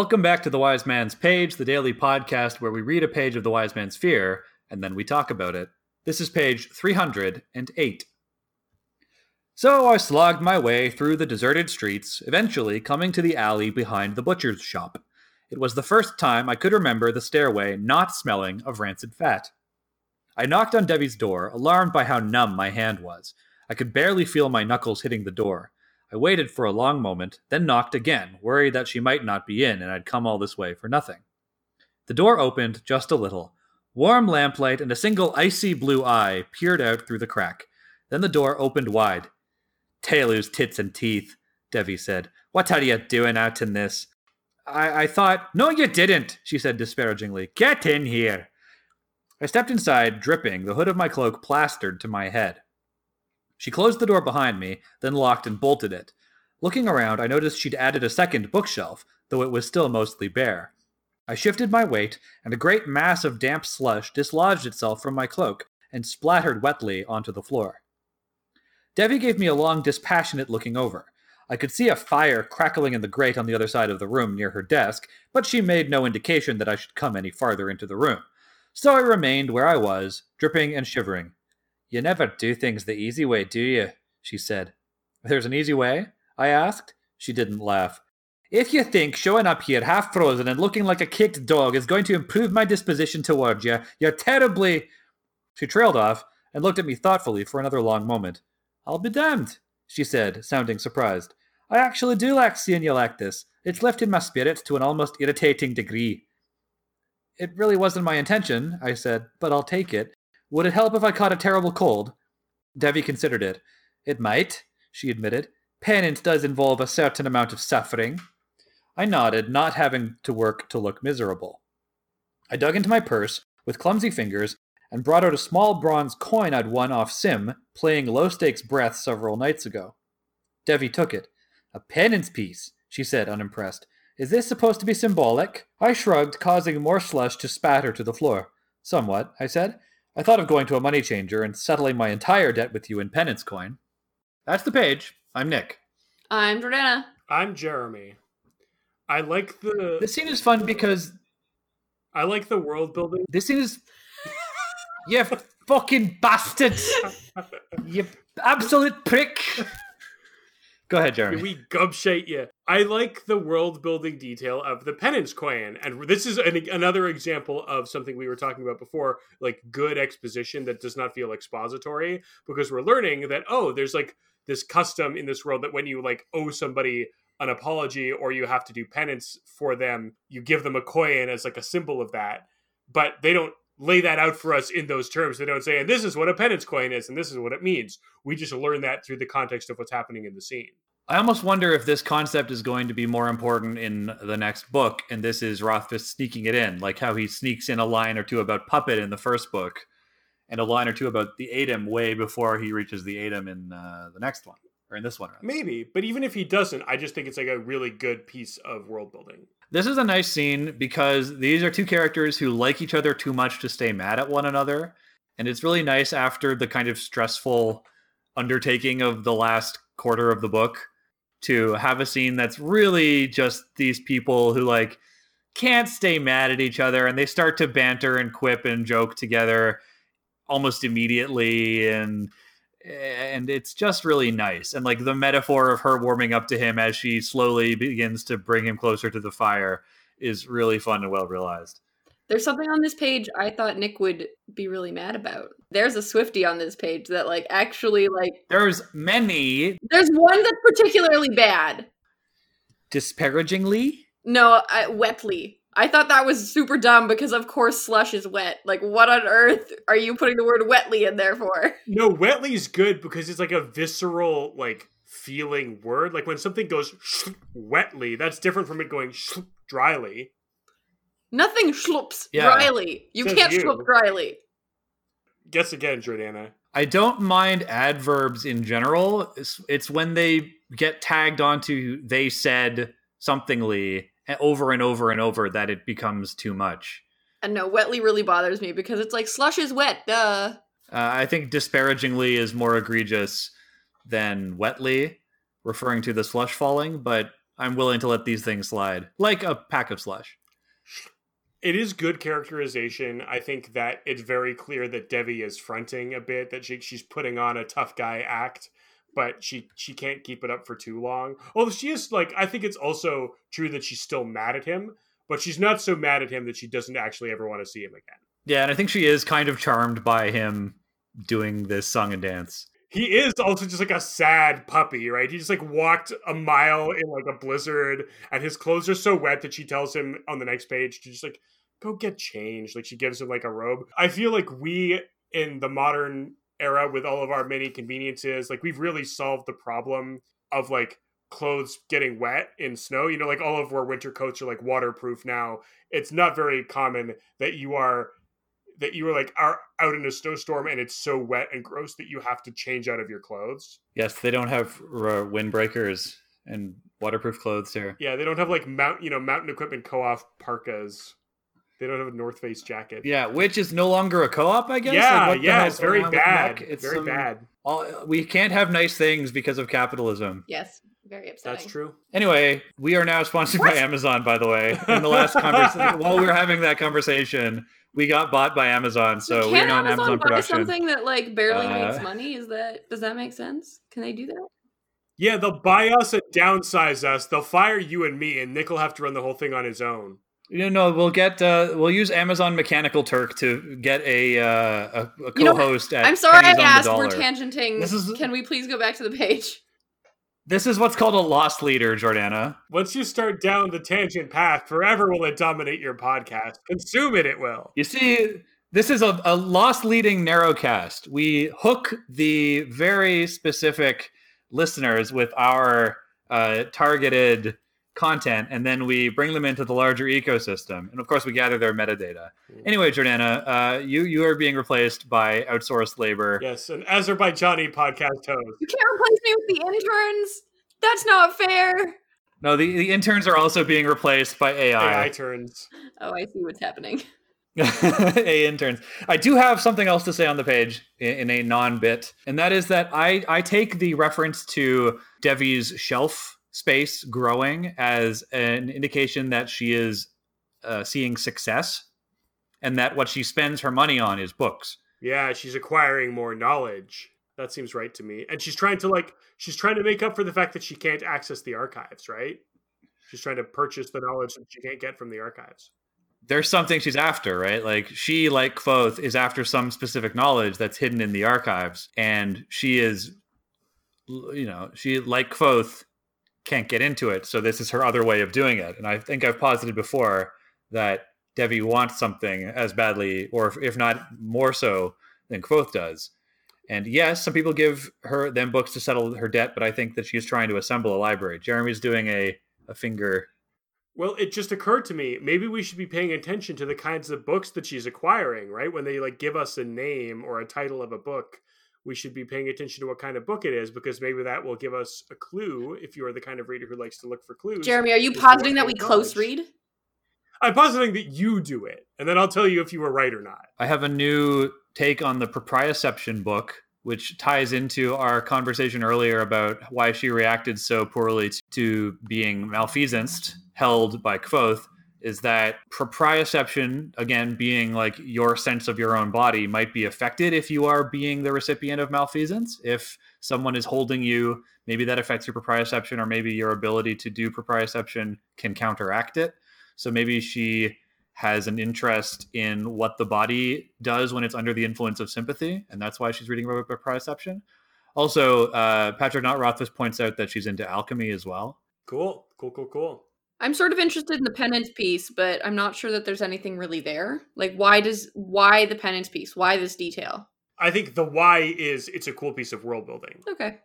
Welcome back to The Wise Man's Page, the daily podcast where we read a page of The Wise Man's Fear and then we talk about it. This is page 308. So I slogged my way through the deserted streets, eventually coming to the alley behind the butcher's shop. It was the first time I could remember the stairway not smelling of rancid fat. I knocked on Devi's door, alarmed by how numb my hand was. I could barely feel my knuckles hitting the door. I waited for a long moment, then knocked again, worried that she might not be in and I'd come all this way for nothing. The door opened just a little. Warm lamplight and a single icy blue eye peered out through the crack. Then the door opened wide. Tehlu's tits and teeth, Devi said. What are you doing out in this? I, I thought, no, you didn't, she said disparagingly. Get in here. I stepped inside, dripping, the hood of my cloak plastered to my head. She closed the door behind me, then locked and bolted it. Looking around, I noticed she'd added a second bookshelf, though it was still mostly bare. I shifted my weight, and a great mass of damp slush dislodged itself from my cloak and splattered wetly onto the floor. Devi gave me a long, dispassionate looking over. I could see a fire crackling in the grate on the other side of the room near her desk, but she made no indication that I should come any farther into the room. So I remained where I was, dripping and shivering. You never do things the easy way, do you? she said. There's an easy way? I asked. She didn't laugh. If you think showing up here half frozen and looking like a kicked dog is going to improve my disposition toward you, you're terribly. She trailed off and looked at me thoughtfully for another long moment. I'll be damned, she said, sounding surprised. I actually do like seeing you like this. It's lifted my spirits to an almost irritating degree. It really wasn't my intention, I said, but I'll take it. Would it help if I caught a terrible cold? Devi considered it. It might, she admitted. Penance does involve a certain amount of suffering. I nodded, not having to work to look miserable. I dug into my purse with clumsy fingers and brought out a small bronze coin I'd won off Sim, playing low stakes breath several nights ago. Devi took it. A penance piece, she said, unimpressed. Is this supposed to be symbolic? I shrugged, causing more slush to spatter to the floor. Somewhat, I said. I thought of going to a money changer and settling my entire debt with you in penance coin. That's the page. I'm Nick. I'm Jordana. I'm Jeremy. I like the This scene is fun because I like the world building. this scene is. you fucking bastard! you absolute prick! Go ahead, Jeremy. We gubshate you. I like the world building detail of the penance coin, and this is an, another example of something we were talking about before, like good exposition that does not feel expository, because we're learning that oh, there's like this custom in this world that when you like owe somebody an apology or you have to do penance for them, you give them a coin as like a symbol of that, but they don't lay that out for us in those terms. They don't say, and this is what a penance coin is, and this is what it means. We just learn that through the context of what's happening in the scene. I almost wonder if this concept is going to be more important in the next book, and this is Rothfuss sneaking it in, like how he sneaks in a line or two about Puppet in the first book, and a line or two about the Adem way before he reaches the Adem in uh, the next one, or in this one. Rather. Maybe, but even if he doesn't, I just think it's like a really good piece of world building. This is a nice scene because these are two characters who like each other too much to stay mad at one another, and it's really nice after the kind of stressful undertaking of the last quarter of the book to have a scene that's really just these people who like can't stay mad at each other and they start to banter and quip and joke together almost immediately. And and it's just really nice and like the metaphor of her warming up to him as she slowly begins to bring him closer to the fire is really fun and well realized There's something on this page I thought Nick would be really mad about. There's a Swifty on this page that like actually like there's many there's one that's particularly bad. disparagingly No, uh, I, wetly. I thought that was super dumb because of course slush is wet. Like what on earth are you putting the word wetly in there for? No, wetly is good because it's like a visceral, like feeling word. Like when something goes shh wetly, that's different from it going shh dryly. Nothing schloops Yeah. dryly. You Says can't you. schloop dryly. Guess again, Jordana. I don't mind adverbs in general. It's, it's when they get tagged onto they said somethingly over and over and over that it becomes too much. And no, wetly really bothers me because it's like slush is wet, duh. Uh, I think disparagingly is more egregious than wetly, referring to the slush falling, but I'm willing to let these things slide, like a pack of slush. It is good characterization. I think that it's very clear that Devi is fronting a bit, that she, she's putting on a tough guy act, but she she can't keep it up for too long. Although she is like, I think it's also true that she's still mad at him, but she's not so mad at him that she doesn't actually ever want to see him again. Yeah, and I think she is kind of charmed by him doing this song and dance. He is also just like a sad puppy, right? He just like walked a mile in like a blizzard, and his clothes are so wet that she tells him on the next page to just like go get changed. Like she gives him like a robe. I feel like we in the modern era with all of our many conveniences, like we've really solved the problem of like clothes getting wet in snow. You know, like all of our winter coats are like waterproof now. It's not very common that you are that you are like are out in a snowstorm and it's so wet and gross that you have to change out of your clothes. Yes, they don't have uh, windbreakers and waterproof clothes here. Yeah, they don't have like mount you know mountain equipment co-op parkas. They don't have a North Face jacket. Yeah, which is no longer a co-op, I guess. Yeah, Like, yeah, it's very going on with bad. It's very some- bad. all- we can't have nice things because of capitalism. Yes, very upsetting. That's true. Anyway, we are now sponsored by Amazon. By the way, in the last conversation, while we were having that conversation, we got bought by Amazon, so Can we're now an Amazon, Amazon buy production. something that like barely Uh, makes money? Is that does that make sense? Can they do that? Yeah, they'll buy us and downsize us. They'll fire you and me, and Nick will have to run the whole thing on his own. You know, we'll get uh, we'll use Amazon Mechanical Turk to get a uh, a, a You know co-host at I'm sorry I pennies on asked. We're tangenting. This is- Can we please go back to the page? This is what's called a lost leader, Jordana. Once you start down the tangent path, forever will it dominate your podcast. Consume it, it will. You see, this is a, a lost leading narrowcast. We hook the very specific listeners with our uh, targeted content, and then we bring them into the larger ecosystem. And of course, we gather their metadata. Anyway, Jordana, uh, you you are being replaced by outsourced labor. Yes, an Azerbaijani podcast host. You can't replace me with the interns. That's not fair. No, the, the interns are also being replaced by AI turns. Oh, I see what's happening. a interns. I do have something else to say on the page in, in a non-bit, and that is that I I take the reference to Devi's shelf space growing as an indication that she is uh, seeing success, and that what she spends her money on is books. Yeah, she's acquiring more knowledge. That seems right to me. And she's trying to like she's trying to make up for the fact that she can't access the archives, right? She's trying to purchase the knowledge that she can't get from the archives. There's something she's after, right? Like she, like Kvothe, is after some specific knowledge that's hidden in the archives, and she is, you know, she like Kvothe can't get into it. So this is her other way of doing it. And I think I've posited before that Devi wants something as badly, or if, if not more so, than Kvothe does. And yes, some people give her them books to settle her debt, but I think that she's trying to assemble a library. Jeremy's doing a a finger. Well, it just occurred to me, maybe we should be paying attention to the kinds of books that she's acquiring, right? When they like give us a name or a title of a book, we should be paying attention to what kind of book it is because maybe that will give us a clue if you are the kind of reader who likes to look for clues. Jeremy, are you positing that we close read? I'm positing that you do it, and then I'll tell you if you were right or not. I have a new take on the proprioception book, which ties into our conversation earlier about why she reacted so poorly to being malfeasanced, held by Kvothe. Is that proprioception, again, being like your sense of your own body, might be affected if you are being the recipient of malfeasance. If someone is holding you, maybe that affects your proprioception, or maybe your ability to do proprioception can counteract it. So maybe she has an interest in what the body does when it's under the influence of sympathy, and that's why she's reading about proprioception. Also, uh, Patrick Not Rothfuss points out that she's into alchemy as well. Cool, cool, cool, cool. I'm sort of interested in the penance piece, but I'm not sure that there's anything really there. Like, why does why the penance piece? Why this detail? I think the why is it's a cool piece of world building. Okay,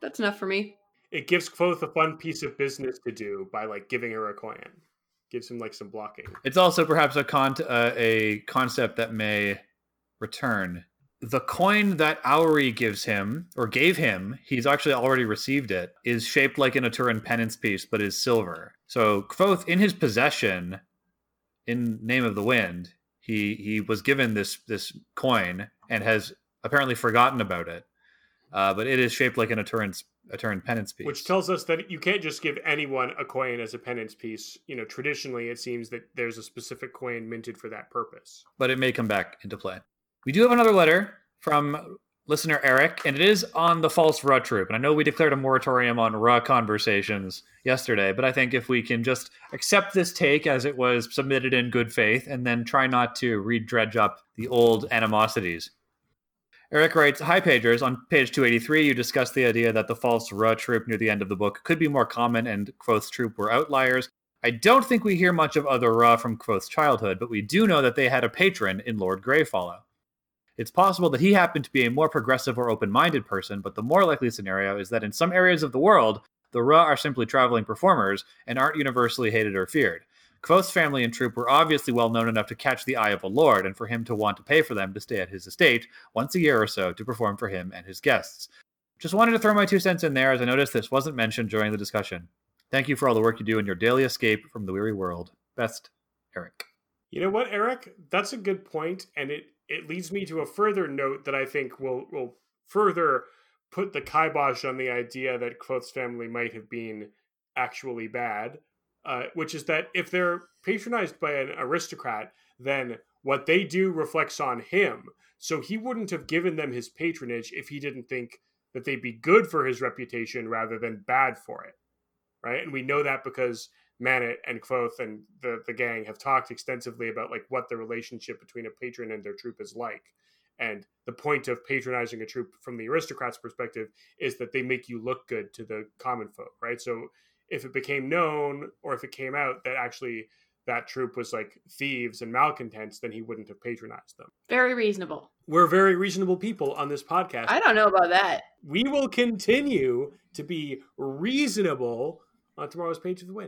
that's enough for me. It gives Kvothe a fun piece of business to do by like giving her a coin. Gives him like some blocking. It's also perhaps a con- uh, a concept that may return. The coin that Auri gives him or gave him, he's actually already received it, is shaped like an Aturan penance piece, but is silver. So Kvothe, in his possession, in Name of the Wind, he he was given this this coin and has apparently forgotten about it. uh, but it is shaped like an Aturan's Aturan penance piece. Which tells us that you can't just give anyone a coin as a penance piece. You know, traditionally it seems that there's a specific coin minted for that purpose. but it may come back into play. We do have another letter from listener Eric, and it is on the false Ruh troop. And I know we declared a moratorium on Ruh conversations yesterday, but I think if we can just accept this take as it was submitted in good faith and then try not to re-dredge up the old animosities. Eric writes, Hi, Pagers. On page 283, you discussed the idea that the false Ruh troop near the end of the book could be more common and Kvothe's troop were outliers. I don't think we hear much of other Ruh from Kvothe's childhood, but we do know that they had a patron in Lord Greyfallow. It's possible that he happened to be a more progressive or open minded person, but the more likely scenario is that in some areas of the world, the Ruh are simply traveling performers and aren't universally hated or feared. Kvothe's family and troop were obviously well known enough to catch the eye of a lord, and for him to want to pay for them to stay at his estate once a year or so to perform for him and his guests. Just wanted to throw my two cents in there as I noticed this wasn't mentioned during the discussion. Thank you for all the work you do in your daily escape from the weary world. Best, Eric. You know what, Eric? That's a good point, and it it leads me to a further note that I think will will further put the kibosh on the idea that Kvothe's family might have been actually bad, uh, which is that if they're patronized by an aristocrat, then what they do reflects on him. So he wouldn't have given them his patronage if he didn't think that they'd be good for his reputation rather than bad for it, right? And we know that because Manet and Kvothe and the, the gang have talked extensively about like what the relationship between a patron and their troop is like. And the point of patronizing a troop from the aristocrat's perspective is that they make you look good to the common folk, right? So if it became known or if it came out that actually that troop was like thieves and malcontents, then he wouldn't have patronized them. Very reasonable. We're very reasonable people on this podcast. I don't know about that. We will continue to be reasonable on tomorrow's Page of the Wind.